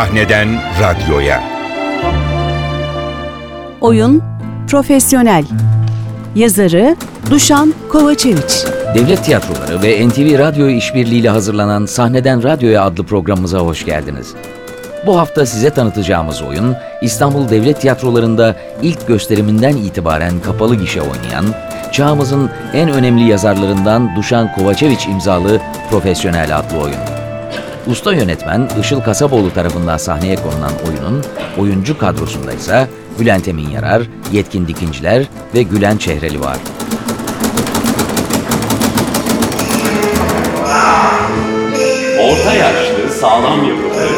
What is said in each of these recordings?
Sahneden radyoya. Oyun Profesyonel Yazarı Duşan Kovaçeviç Devlet tiyatroları ve NTV Radyo işbirliğiyle hazırlanan Sahneden Radyoya adlı programımıza hoş geldiniz. Bu hafta size tanıtacağımız oyun, İstanbul Devlet Tiyatroları'nda ilk gösteriminden itibaren kapalı gişe oynayan, çağımızın en önemli yazarlarından Duşan Kovaçeviç imzalı Profesyonel adlı oyun. Usta yönetmen Işıl Kasaboğlu tarafından sahneye konulan oyunun oyuncu kadrosunda ise Bülent Emin Yarar, Yetkin Dikinciler ve Gülen Çehreli var. Orta yaşlı, sağlam yapılı,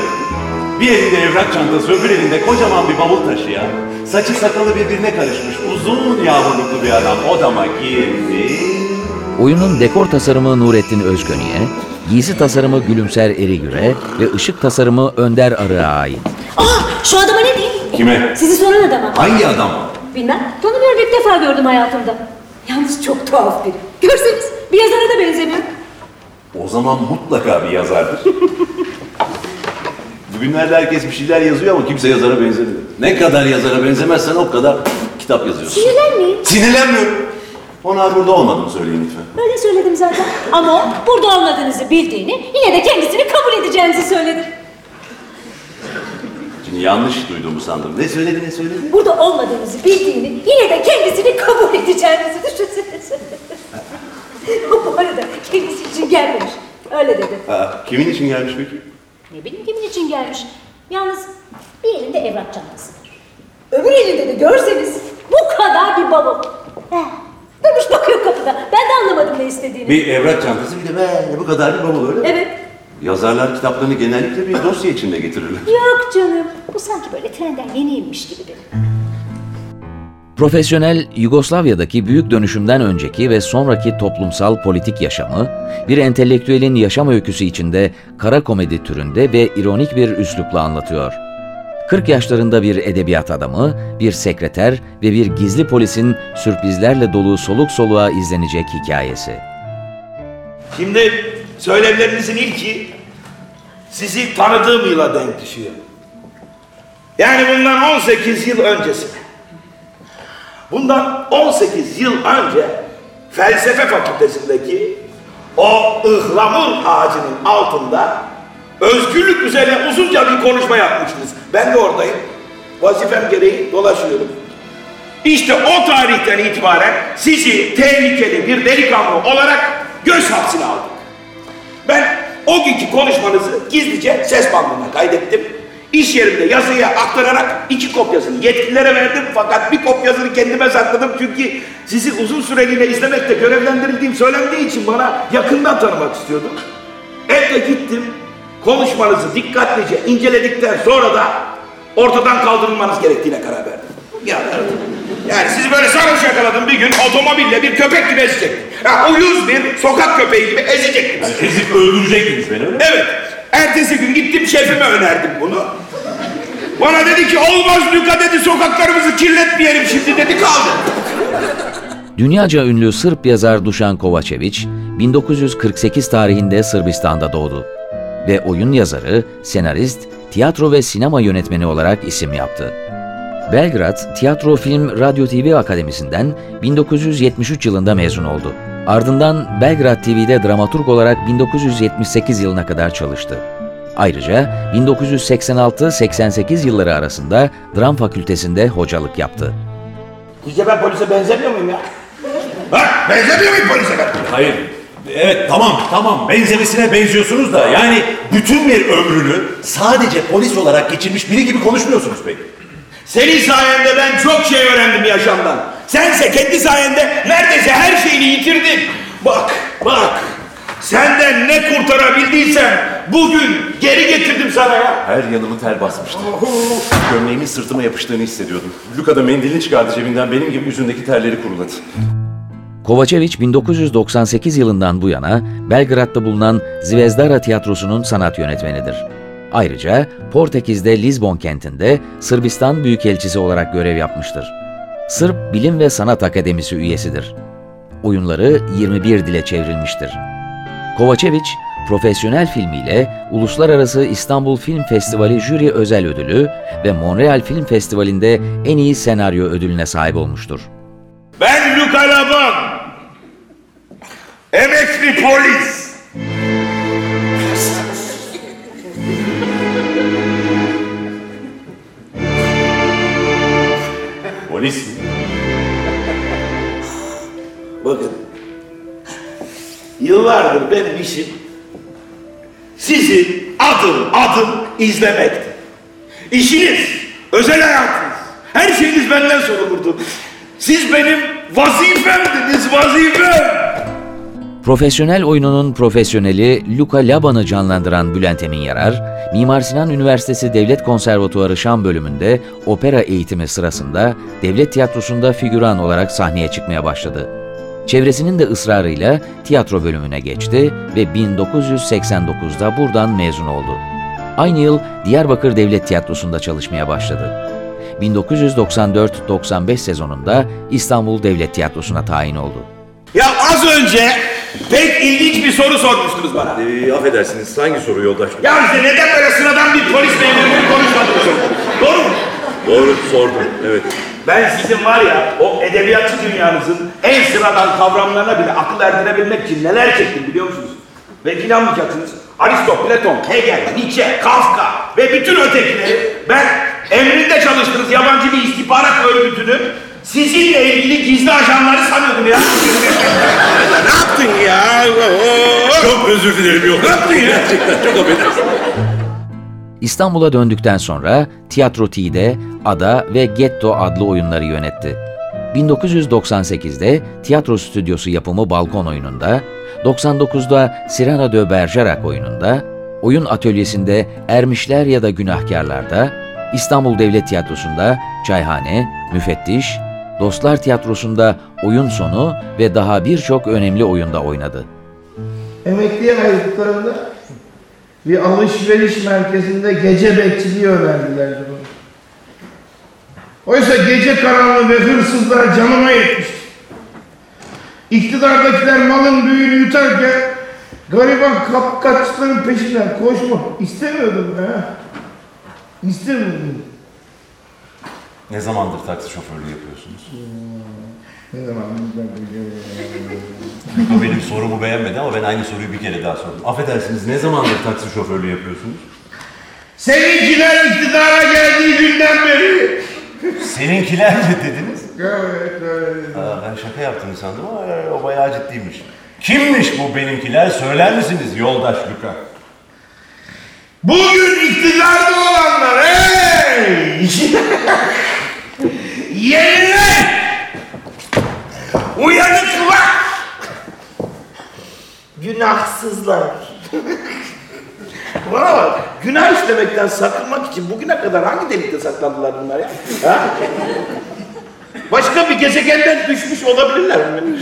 bir elinde evrak çantası, öbür elinde kocaman bir bavul taşıyan, saçı sakalı birbirine karışmış uzun yavruluklu bir adam odama girdi. Oyunun dekor tasarımı Nurettin Özgönü'ye, giysi tasarımı Gülümser Erigür'e ve ışık tasarımı Önder Arı'ya ait. Aa, şu adama ne diyeyim? Kime? Sizi soran adama. Hangi adam? Bilmem. Tanımıyorum ilk defa gördüm hayatımda. Yalnız çok tuhaf biri. Görseniz bir yazara da benzemiyor. O zaman mutlaka bir yazardır. Bugünlerde herkes bir şeyler yazıyor ama kimse yazara benzemiyor. Ne kadar yazara benzemezsen o kadar kitap yazıyorsun. Sinirlenmeyin. Sinirlenmiyorum. Ona burada olmadığını söyleyin lütfen. Öyle söyledim zaten. Ama o burada olmadığınızı bildiğini yine de kendisini kabul edeceğinizi söyledi. Şimdi yanlış duyduğumu sandım. Ne söyledi ne söyledi? Burada olmadığınızı bildiğini yine de kendisini kabul edeceğinizi düşünsenize. Bu arada kendisi için gelmemiş. Öyle dedi. Ha, kimin için gelmiş peki? Ne bileyim kimin için gelmiş. Yalnız bir elinde evrak çantası var. Öbür elinde de görseniz bu kadar bir bavul. Eh, Durmuş bakıyor kapıda. Ben de anlamadım ne istediğini. Bir evrak çantası bir de böyle bu kadar bir bavul öyle mi? Evet. Yazarlar kitaplarını genellikle bir dosya içinde getirirler. Yok canım. Bu sanki böyle trenden yeni inmiş gibi benim. Profesyonel Yugoslavya'daki büyük dönüşümden önceki ve sonraki toplumsal politik yaşamı, bir entelektüelin yaşam öyküsü içinde kara komedi türünde ve ironik bir üslupla anlatıyor. 40 yaşlarında bir edebiyat adamı, bir sekreter ve bir gizli polisin sürprizlerle dolu soluk soluğa izlenecek hikayesi. Şimdi söylemlerinizin ilki sizi tanıdığım yıla denk düşüyor. Yani bundan 18 yıl öncesine. Bundan 18 yıl önce felsefe fakültesindeki o ıhlamur ağacının altında özgürlük üzerine uzunca bir konuşma yapmıştınız. Ben de oradayım. Vazifem gereği dolaşıyorum. İşte o tarihten itibaren sizi tehlikeli bir delikanlı olarak göz hapsine aldık. Ben o günkü konuşmanızı gizlice ses bandına kaydettim. İş yerimde yazıyı aktararak iki kopyasını yetkililere verdim fakat bir kopyasını kendime sakladım çünkü sizi uzun süreliğine izlemekte görevlendirildiğim söylendiği için bana yakından tanımak istiyordum. Evde gittim, konuşmanızı dikkatlice inceledikten sonra da ortadan kaldırılmanız gerektiğine karar verdim. Yani, yani sizi böyle sarhoş yakaladım bir gün otomobille bir köpek gibi ezecektim. Ya, uyuz bir sokak köpeği gibi ezecektim. Ezip öldürecektiniz beni öyle mi? Evet. Ertesi gün gittim şefime önerdim bunu. Bana dedi ki olmaz Luka dedi sokaklarımızı kirletmeyelim şimdi dedi kaldı. Dünyaca ünlü Sırp yazar Dušan Kovačević, 1948 tarihinde Sırbistan'da doğdu ve oyun yazarı, senarist, tiyatro ve sinema yönetmeni olarak isim yaptı. Belgrad Tiyatro Film Radyo TV Akademisi'nden 1973 yılında mezun oldu. Ardından Belgrad TV'de dramaturg olarak 1978 yılına kadar çalıştı. Ayrıca 1986-88 yılları arasında Dram Fakültesi'nde hocalık yaptı. Sizce ben polise benzemiyor muyum ya? Ha? Benzemiyor muyum polise ben? Hayır. Evet tamam tamam benzemesine benziyorsunuz da yani bütün bir ömrünü sadece polis olarak geçirmiş biri gibi konuşmuyorsunuz peki. Senin sayende ben çok şey öğrendim yaşamdan. Sense kendi sayende neredeyse her şeyini yitirdin. Bak, bak. Senden ne kurtarabildiysem bugün geri getirdim sana ya. Her yanımı ter basmıştı. Gömleğimin sırtıma yapıştığını hissediyordum. Luka da mendilini çıkardı cebinden benim gibi yüzündeki terleri kuruladı. Kovačević 1998 yılından bu yana Belgrad'da bulunan Zvezdara Tiyatrosu'nun sanat yönetmenidir. Ayrıca Portekiz'de Lizbon kentinde Sırbistan Büyükelçisi olarak görev yapmıştır. Sırp Bilim ve Sanat Akademisi üyesidir. Oyunları 21 dile çevrilmiştir. Kovačević, Profesyonel filmiyle Uluslararası İstanbul Film Festivali Jüri Özel Ödülü ve Montreal Film Festivali'nde en iyi senaryo ödülüne sahip olmuştur. Ben Luka Laban. Emekli polis. Polis mi? Bakın. Yıllardır benim işim sizi adım adım izlemekti. İşiniz, özel hayatınız, her şeyiniz benden sorulurdu. Siz benim vazifemdiniz, vazifem. Profesyonel oyununun profesyoneli Luca Laban'ı canlandıran Bülent Emin Yarar, Mimar Sinan Üniversitesi Devlet Konservatuarı Şan bölümünde opera eğitimi sırasında devlet tiyatrosunda figüran olarak sahneye çıkmaya başladı. Çevresinin de ısrarıyla tiyatro bölümüne geçti ve 1989'da buradan mezun oldu. Aynı yıl Diyarbakır Devlet Tiyatrosu'nda çalışmaya başladı. 1994-95 sezonunda İstanbul Devlet Tiyatrosu'na tayin oldu. Ya az önce pek ilginç bir soru sormuştunuz bana. Ee, affedersiniz hangi soru yoldaş? Ya işte neden böyle sıradan bir polis memuru gibi konuşmadınız? Doğru mu? Doğru sordum evet. Ben sizin var ya o edebiyatçı dünyanızın en sıradan kavramlarına bile akıl erdirebilmek için neler çektim biliyor musunuz? Ve inanmayacaksınız Aristo, Platon, Hegel, Nietzsche, Kafka ve bütün ötekileri ben emrinde çalıştığınız yabancı bir istihbarat örgütünü sizinle ilgili gizli ajanları sanıyordum ya. ne yaptın ya? Çok özür dilerim yoldaş. Ne yaptın ya? Gerçekten çok affedersin. İstanbul'a döndükten sonra Tiyatro T'de Ada ve Getto adlı oyunları yönetti. 1998'de tiyatro stüdyosu yapımı Balkon oyununda, 99'da Cyrano de Bergerac oyununda, oyun atölyesinde Ermişler ya da Günahkarlar'da, İstanbul Devlet Tiyatrosu'nda Çayhane, Müfettiş, Dostlar Tiyatrosu'nda Oyun Sonu ve daha birçok önemli oyunda oynadı. Emekliye ayrıldıklarında bir alışveriş merkezinde gece bekçiliği öğrendilerdi bunu. Oysa gece karanlığı ve hırsızlar canıma yetmişti. İktidardakiler malın büyüğünü yutarken gariban kapkaççıların peşinden koşmak istemiyordum ha. İstemiyordum. Ne zamandır taksi şoförlüğü yapıyorsunuz? Ne zaman O benim sorumu beğenmedi ama ben aynı soruyu bir kere daha sordum. Affedersiniz ne zamandır taksi şoförlüğü yapıyorsunuz? Seninkiler iktidara geldiği günden beri. Seninkiler mi dediniz? Evet, evet. Aa, ben şaka yaptığını sandım ama e, o bayağı ciddiymiş. Kimmiş bu benimkiler söyler misiniz yoldaş Luka? Bugün iktidarda olanlar hey! Yeniler! Uyanıklar! Günahsızlar. Bana bak, günah işlemekten sakınmak için bugüne kadar hangi delikte saklandılar bunlar ya? Ha? Başka bir gezegenden düşmüş olabilirler mi?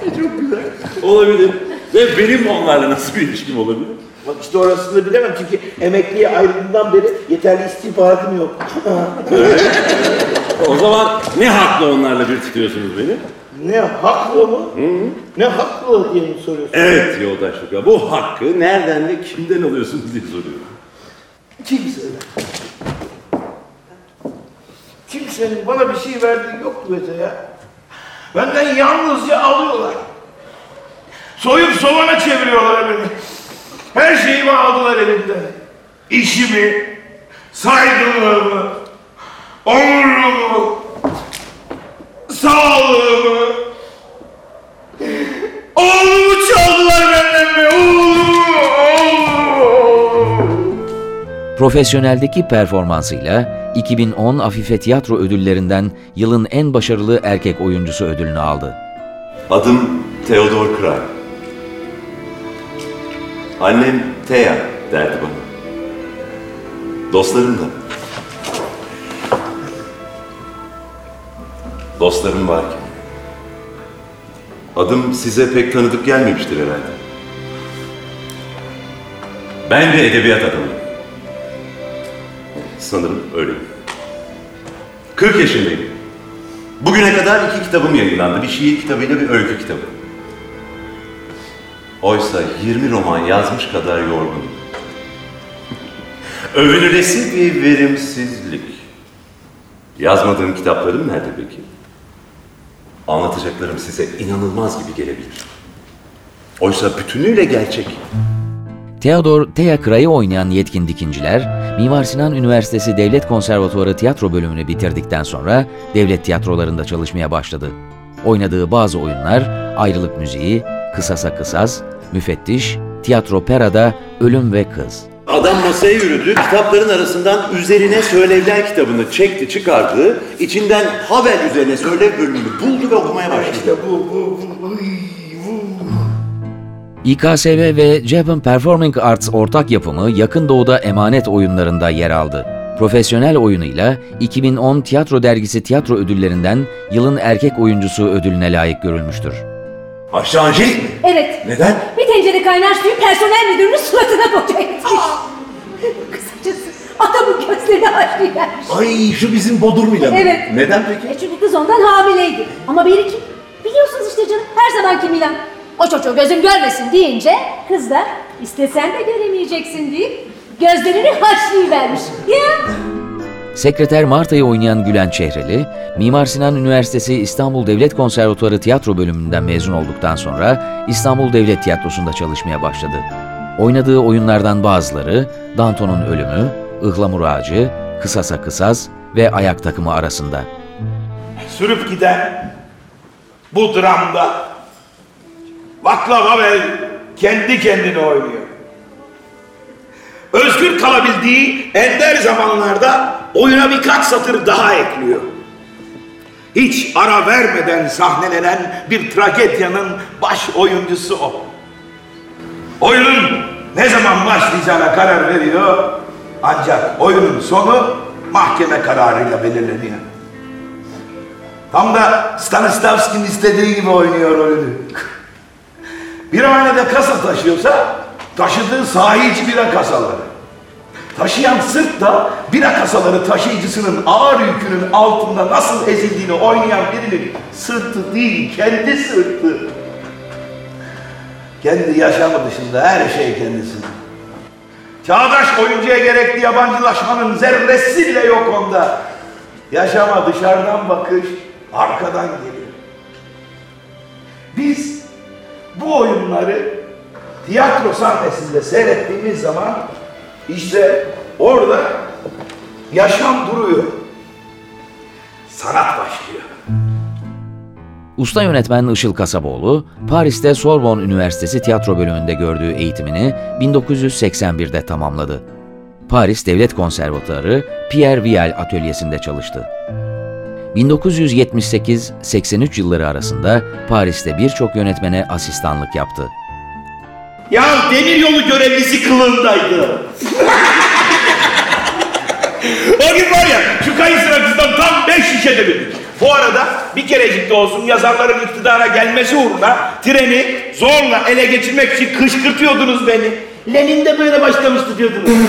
Çok güzel. Olabilir. Ve benim onlarla nasıl bir ilişkim olabilir? Bak işte orasını bilemem çünkü emekliye ayrıldığından beri yeterli istihbaratım yok. O zaman ne hakla onlarla bir tutuyorsunuz beni? ne haklı mu? Ne haklı diye mi soruyorsun? Evet yoldaş Luka. Bu hakkı nereden ve kimden alıyorsunuz diye soruyorum. Kimseler. Kimsenin bana bir şey verdiği yok Mete ya. Benden yalnızca alıyorlar. Soyup sovana çeviriyorlar beni. Her şeyimi aldılar elimden. İşimi, saygınlığımı, onurumu, sağlığımı. Oğlumu çaldılar benden be, oğlumu, oğlumu. Profesyoneldeki performansıyla 2010 Afife Tiyatro Ödüllerinden yılın en başarılı erkek oyuncusu ödülünü aldı. Adım Theodor Kray. Annem Thea derdi bana. Dostlarım da. Dostlarım varken. Adım size pek tanıdık gelmemiştir herhalde. Ben de edebiyat adamıyım. Sanırım öyleyim. 40 yaşındayım. Bugüne kadar iki kitabım yayınlandı. Bir şiir kitabıyla bir öykü kitabı. Oysa 20 roman yazmış kadar yorgun. Övünülesi bir verimsizlik. Yazmadığım kitaplarım nerede peki? Anlatacaklarım size inanılmaz gibi gelebilir. Oysa bütünüyle gerçek. Theodor Teyakra'yı oynayan yetkin dikinciler, Mimar Sinan Üniversitesi Devlet Konservatuarı tiyatro bölümünü bitirdikten sonra devlet tiyatrolarında çalışmaya başladı. Oynadığı bazı oyunlar, Ayrılık Müziği, Kısasa Kısas, Müfettiş, Tiyatro Pera'da Ölüm ve Kız. Adam masaya yürüdü, kitapların arasından üzerine söylevler kitabını çekti, çıkardı. içinden Havel üzerine söylev bölümünü buldu ve okumaya başladı. İşte bu, bu, bu. İKSV ve Japan Performing Arts ortak yapımı Yakın Doğu'da Emanet oyunlarında yer aldı. Profesyonel oyunuyla 2010 Tiyatro Dergisi tiyatro ödüllerinden Yılın Erkek Oyuncusu ödülüne layık görülmüştür. Aşağı Angelik mi? Evet. Neden? Bir tencere kaynar suyu personel müdürünün suratına boşaltmış. Kısacası adamın gözlerini haşlayıvermiş. Ay şu bizim Bodrum'uyla mı? Evet. Neden peki? E çünkü kız ondan hamileydi. Ama biri kim? Biliyorsunuz işte canım her zamanki Milan. O çocuğu gözüm görmesin deyince kız da istesen de göremeyeceksin deyip gözlerini haşlayıvermiş. Ya. Sekreter Marta'yı oynayan Gülen Çehreli, Mimar Sinan Üniversitesi İstanbul Devlet Konservatuarı tiyatro bölümünden mezun olduktan sonra İstanbul Devlet Tiyatrosu'nda çalışmaya başladı. Oynadığı oyunlardan bazıları Danton'un Ölümü, Ihlamur Ağacı, Kısasa Kısas ve Ayak Takımı arasında. Sürüp giden bu dramda Václav Havel kendi kendine oynuyor. Özgür kalabildiği ender zamanlarda oyuna birkaç satır daha ekliyor. Hiç ara vermeden sahnelenen bir tragedyanın baş oyuncusu o. Oyunun ne zaman başlayacağına karar veriyor ancak oyunun sonu mahkeme kararıyla belirleniyor. Tam da Stanislavski'nin istediği gibi oynuyor rolünü. Bir hanede kasa taşıyorsa taşıdığı sahici bira kasaları. Taşıyan sırt da bira kasaları taşıyıcısının ağır yükünün altında nasıl ezildiğini oynayan birinin sırtı değil, kendi sırtı. Kendi yaşamı dışında her şey kendisinin. Çağdaş oyuncuya gerekli yabancılaşmanın zerresi bile yok onda. Yaşama dışarıdan bakış, arkadan geliyor. Biz bu oyunları tiyatro sahnesinde seyrettiğimiz zaman işte orada yaşam duruyor. Sanat başlıyor. Usta yönetmen Işıl Kasaboğlu, Paris'te Sorbonne Üniversitesi tiyatro bölümünde gördüğü eğitimini 1981'de tamamladı. Paris Devlet Konservatuarı Pierre Vial atölyesinde çalıştı. 1978-83 yılları arasında Paris'te birçok yönetmene asistanlık yaptı. Ya demir yolu görevlisi kılığındaydı. o gün var ya şu kayısı rakısından tam beş şişe devirdik. Bu arada bir kerecik de olsun yazarların iktidara gelmesi uğruna treni zorla ele geçirmek için kışkırtıyordunuz beni. Lenin de böyle başlamıştı diyordunuz.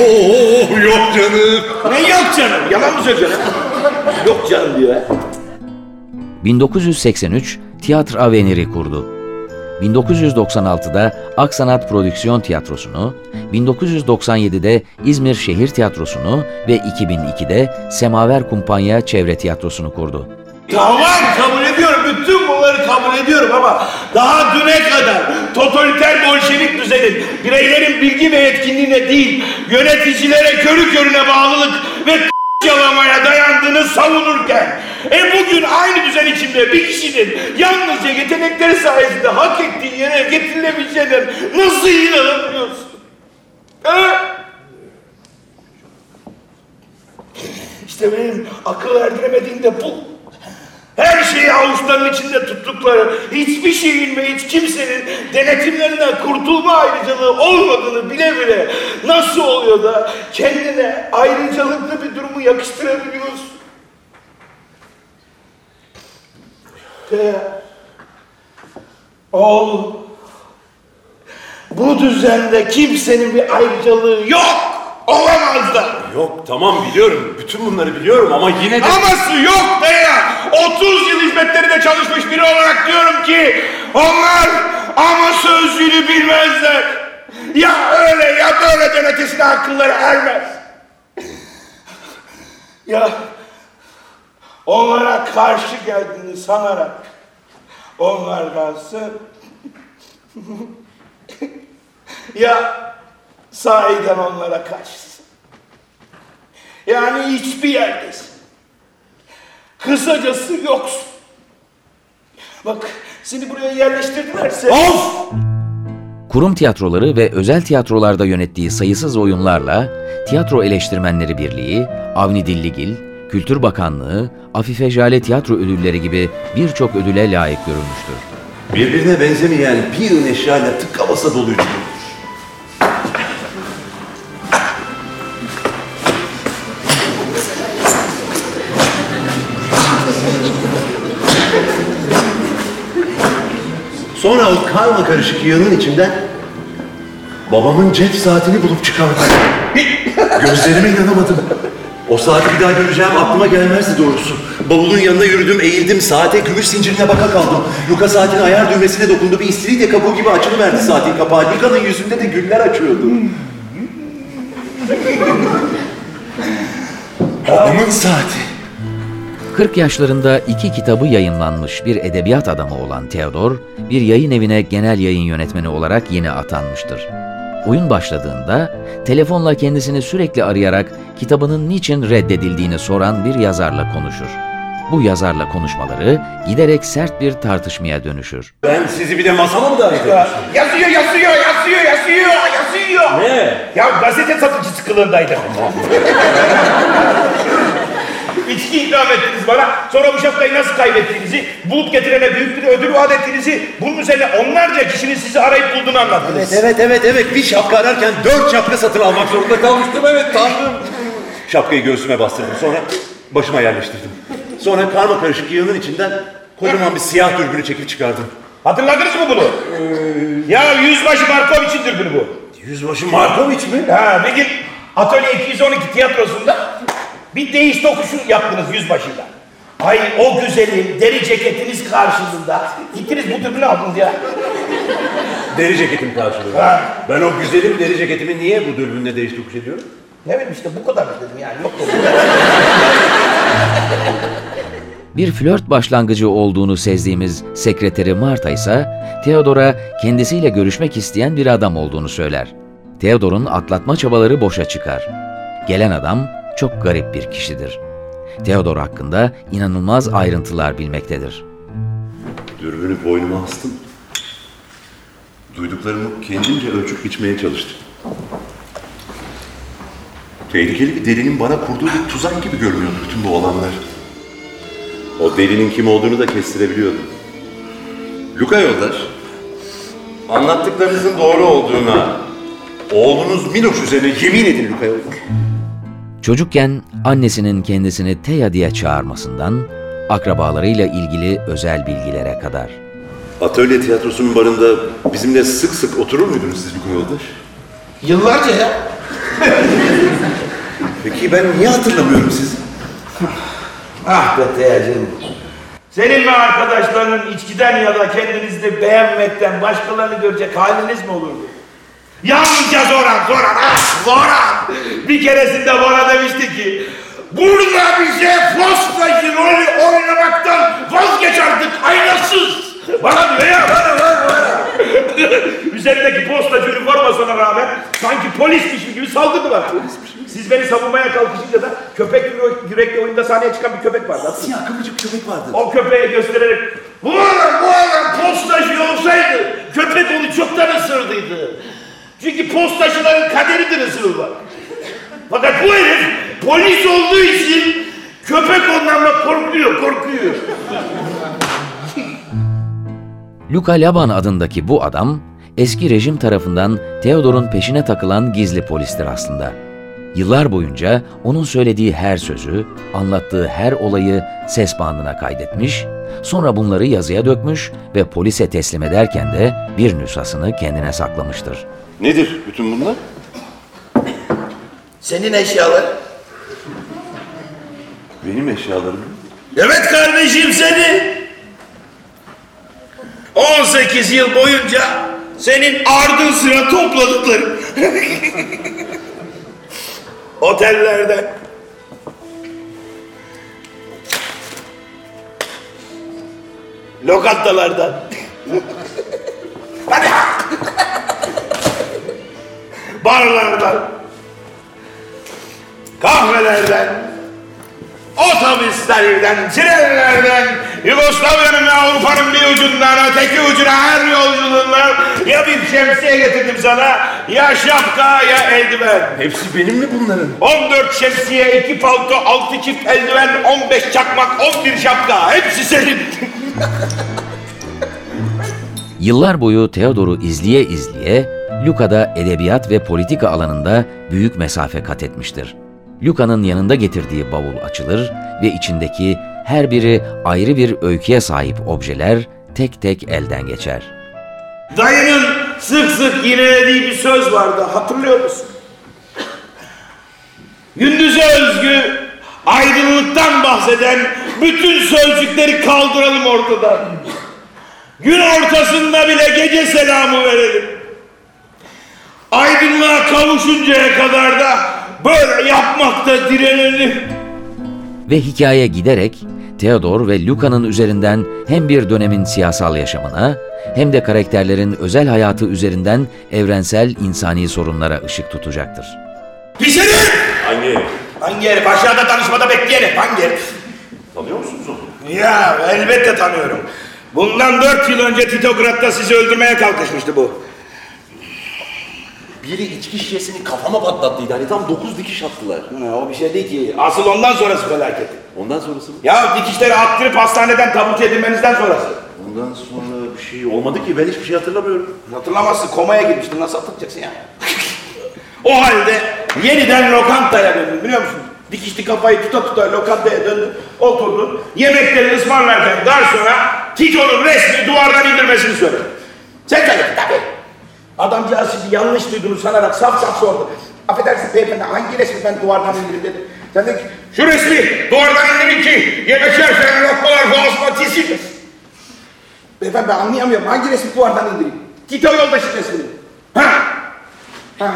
Oo yok canım. ne yok canım? Yalan mı söylüyorsun? yok canım diyor. ha. 1983 Tiyatro Avenir'i kurdu. 1996'da Aksanat Prodüksiyon Tiyatrosu'nu, 1997'de İzmir Şehir Tiyatrosu'nu ve 2002'de Semaver Kumpanya Çevre Tiyatrosu'nu kurdu. Tamam kabul ediyorum. Bütün bunları kabul ediyorum ama daha düne kadar totaliter bolşevik düzenin bireylerin bilgi ve yetkinliğine değil yöneticilere körü körüne bağlılık ve yalamaya dayandığını savunurken e bugün aynı düzen içinde bir kişinin yalnızca yetenekleri sayesinde hak ettiği yere getirilebileceğinden nasıl inanamıyorsun? He? İşte benim akıl erdiremediğim de bu. Her şeyi avuçlarının içinde tuttukları, hiçbir şeyin ve hiç kimsenin denetimlerinden kurtulma ayrıcalığı olmadığını bile bile nasıl oluyor da kendine ayrıcalıklı bir durumu yakıştırabiliyorsun? Ve oğlum, bu düzende kimsenin bir ayrıcalığı yok. Olamaz da. Yok tamam biliyorum. Bütün bunları biliyorum ama yine de... Aması yok be ya. 30 yıl hizmetlerinde çalışmış biri olarak diyorum ki onlar Ama sözcüğünü bilmezler. Ya öyle ya böyleden ötesine akılları ermez. Ya onlara karşı geldiğini sanarak onlardansın. ya sahiden onlara karşısın. Yani hiçbir yerdesin. Kısacası yoksun. Bak seni buraya yerleştirdilerse... Of! Kurum tiyatroları ve özel tiyatrolarda yönettiği sayısız oyunlarla Tiyatro Eleştirmenleri Birliği, Avni Dilligil, Kültür Bakanlığı, Afife Jale Tiyatro Ödülleri gibi birçok ödüle layık görülmüştür. Birbirine benzemeyen bir yığın eşyayla tıka basa doluydu. Sonra o karma karışık yığının içinden babamın cep saatini bulup çıkardım. Gözlerime inanamadım. O saati bir daha göreceğim aklıma gelmezdi doğrusu. Bavulun yanına yürüdüm, eğildim, saate gümüş zincirine baka kaldım. Luka saatin ayar düğmesine dokundu, bir istiridye kabuğu gibi açılıverdi saatin kapağı. Luka'nın yüzünde de güller açıyordu. Babamın saati. 40 yaşlarında iki kitabı yayınlanmış bir edebiyat adamı olan Theodor, bir yayın evine genel yayın yönetmeni olarak yeni atanmıştır. Oyun başladığında telefonla kendisini sürekli arayarak kitabının niçin reddedildiğini soran bir yazarla konuşur. Bu yazarla konuşmaları giderek sert bir tartışmaya dönüşür. Ben sizi bir de masama mı davet Ya, Yazıyor, yazıyor, yazıyor, yazıyor, yazıyor. Ne? Ya gazete satıcısı kılığındaydım. İçki ikram ettiniz bana. Sonra bu şapkayı nasıl kaybettiğinizi, bulup getirene büyük bir ödül vaat ettiğinizi, bunun üzerine onlarca kişinin sizi arayıp bulduğunu anlattınız. Evet evet evet evet bir şapka ararken dört şapka satın almak zorunda kalmıştım evet tanrım. Şapkayı göğsüme bastırdım sonra başıma yerleştirdim. Sonra karma karışık yığının içinden kocaman bir siyah dürbünü çekip çıkardım. Hatırladınız mı bunu? ya Yüzbaşı Markoviç'in dürbünü bu. Yüzbaşı Markoviç mi? Ha, bir gün Atölye 212 tiyatrosunda bir değiş tokuşu yaptınız yüzbaşıyla. Ay o güzelim deri ceketiniz karşılığında gittiniz bu dürbünü aldınız ya. Deri ceketim karşılığı. Ha. Ben o güzelim deri ceketimi niye bu dürbünle değiş tokuş ediyorum? Ne bileyim işte bu kadar dedim yani yok. Bir flört başlangıcı olduğunu sezdiğimiz sekreteri Marta ise Theodor'a kendisiyle görüşmek isteyen bir adam olduğunu söyler. Theodor'un atlatma çabaları boşa çıkar. Gelen adam çok garip bir kişidir. Theodor hakkında inanılmaz ayrıntılar bilmektedir. Dürbünü boynuma astım. Duyduklarımı kendimce ölçüp biçmeye çalıştım. Tehlikeli bir delinin bana kurduğu bir tuzak gibi görünüyordu bütün bu olanlar. O delinin kim olduğunu da kestirebiliyordum. Luka yoldaş, anlattıklarınızın doğru olduğuna, oğlunuz Miloş üzerine yemin edin Luka yoldaş. Çocukken annesinin kendisini Teya diye çağırmasından, akrabalarıyla ilgili özel bilgilere kadar. Atölye tiyatrosunun barında bizimle sık sık oturur muydunuz siz Luka yoldaş? Yıllarca ya. Peki ben niye hatırlamıyorum sizi? Ah be Teyacığım. Senin ve arkadaşlarının içkiden ya da kendinizi beğenmekten başkalarını görecek haliniz mi olurdu? Yalnızca Zoran, Zoran, ah Zoran! Bir keresinde bana demişti ki, Burada bize postacı rolü oynamaktan vazgeç artık aynasız! Bana diyor ya, bana, bana, bana. Üzerindeki postacı üniformasına rağmen sanki polismiş gibi saldırdı bana. Siz beni savunmaya kalkışınca da köpek yürek- yürekli oyunda sahneye çıkan bir köpek vardı. Siyah kıvırcık köpek vardı. O köpeğe göstererek bu adam bu adam postacı olsaydı köpek onu çoktan ısırdıydı. Çünkü postacıların kaderidir ısırılmak. Fakat bu herif polis olduğu için köpek ondan da korkuyor, korkuyor. Luka Laban adındaki bu adam, eski rejim tarafından Theodor'un peşine takılan gizli polistir aslında. Yıllar boyunca onun söylediği her sözü, anlattığı her olayı ses bandına kaydetmiş, sonra bunları yazıya dökmüş ve polise teslim ederken de bir nüshasını kendine saklamıştır. Nedir bütün bunlar? Senin eşyalar? Benim eşyalarım. Evet kardeşim seni. 18 18 yıl boyunca senin ardın sıra topladıkların. Otellerden. Lokantalardan. Hadi. Barlardan. Kahvelerden. Otobüslerden, trenlerden, Yugoslavya'nın ve Avrupa'nın bir ucundan öteki ucuna her yolculuğundan ya bir şemsiye getirdim sana, ya şapka ya eldiven. Hepsi benim mi bunların? 14 şemsiye, 2 palto, 6 çift eldiven, 15 çakmak, 11 şapka. Hepsi senin. Yıllar boyu Theodor'u izleye izleye Luca'da edebiyat ve politika alanında büyük mesafe kat etmiştir. Luca'nın yanında getirdiği bavul açılır ve içindeki her biri ayrı bir öyküye sahip objeler tek tek elden geçer. Dayının sık sık yinelediği bir söz vardı hatırlıyor musun? Gündüze özgü aydınlıktan bahseden bütün sözcükleri kaldıralım ortadan. Gün ortasında bile gece selamı verelim. Aydınlığa kavuşuncaya kadar da böyle yapmakta direnelim. Ve hikaye giderek Theodor ve Luca'nın üzerinden hem bir dönemin siyasal yaşamına hem de karakterlerin özel hayatı üzerinden evrensel insani sorunlara ışık tutacaktır. Pis herif! Hangi herif? Hangi herif? Aşağıda tanışmada bekleyen herif. Hangi herif? Tanıyor musunuz onu? Ya elbette tanıyorum. Bundan dört yıl önce Titograd'da sizi öldürmeye kalkışmıştı bu. Biri içki şişesini kafama patlattıydı. Hani tam dokuz dikiş attılar. Ha, o bir şey değil ki. Asıl ondan sonrası felaket. Ondan sonrası mı? Ya dikişleri attırıp hastaneden taburcu edilmenizden sonrası. Ondan sonra bir şey olmadı ki. Ben hiçbir şey hatırlamıyorum. Hatırlamazsın komaya girmiştin. Nasıl hatırlayacaksın ya? o halde yeniden lokantaya döndün biliyor musun? Dikişli kafayı tuta tuta lokantaya döndün. Oturdun. Yemekleri ısmarlarken garsona Tito'nun resmini duvardan indirmesini söyledi. Sen tabii. Adamcağız şimdi yanlış duyduğunu sanarak saf saf sordu. Affedersin beyefendi hangi resmi ben duvardan indirdim dedi. Sen de ki şu resmi duvardan indirin ki yemek yerken lokmalar boğazıma tisilmesin. Beyefendi ben anlayamıyorum hangi resmi duvardan indireyim? Tito yoldaşın resmini. Ha? Ha.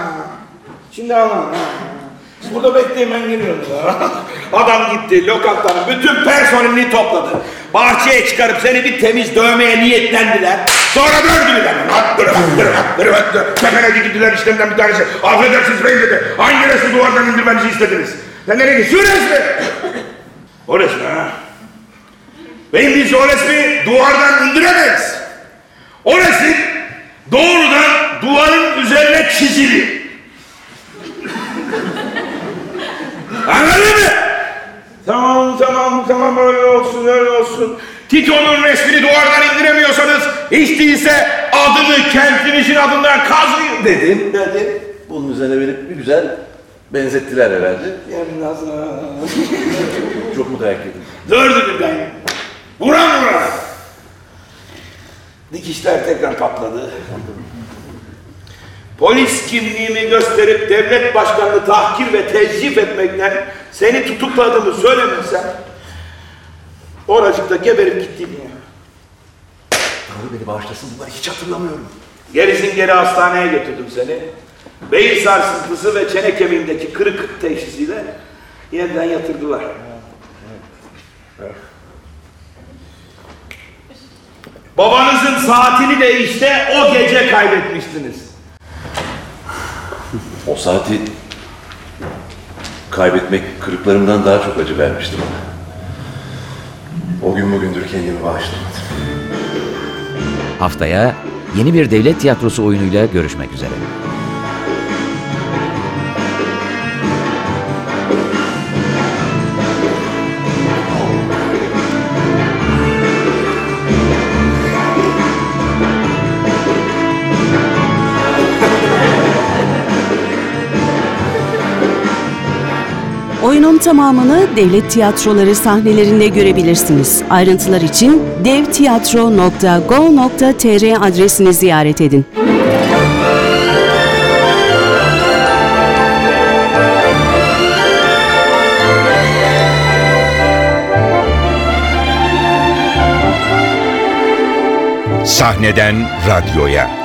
Şimdi anladım. Ha. Burada bekleyin ben geliyorum. Adam gitti lokantanın bütün personelini topladı. Bahçeye çıkarıp seni bir temiz dövmeye niyetlendiler. Sonra döndüler. Tepene gittiler işlemden bir tanesi. Affedersiniz beyim dedi. Hangi resmi duvardan indirmenizi istediniz? Sen nereye git? Şu resmi. O resmi ha. Beyim biz o resmi duvardan indiremeyiz. O resim doğrudan duvarın üzerine çizili. Anladın mı? Tamam tamam tamam öyle olsun öyle olsun. Tito'nun resmini duvardan indiremiyorsanız hiç değilse adını kentinizin adından kazıyın dedim. Dedim. Bunun üzerine beni bir güzel benzettiler herhalde. Yani nasıl? Çok mu dayak yedim? Dur dedim ben. Vuran vuran. Dikişler tekrar patladı. Polis kimliğimi gösterip devlet başkanını tahkir ve tezcif etmekten seni tutukladığımı söylemesem oracıkta geberip gittiğim ya. Tanrı beni bağışlasın bunları hiç hatırlamıyorum. Gerisin geri hastaneye götürdüm seni. Beyin sarsıntısı ve çene kemiğindeki kırık teşhisiyle yeniden yatırdılar. Babanızın saatini de işte o gece kaybetmiştiniz. O saati kaybetmek kırıklarımdan daha çok acı vermişti bana. O gün bugündür kendimi bağışlamadım. Haftaya yeni bir devlet tiyatrosu oyunuyla görüşmek üzere. Oyunun tamamını devlet tiyatroları sahnelerinde görebilirsiniz. Ayrıntılar için devtiyatro.go.tr adresini ziyaret edin. Sahneden radyoya.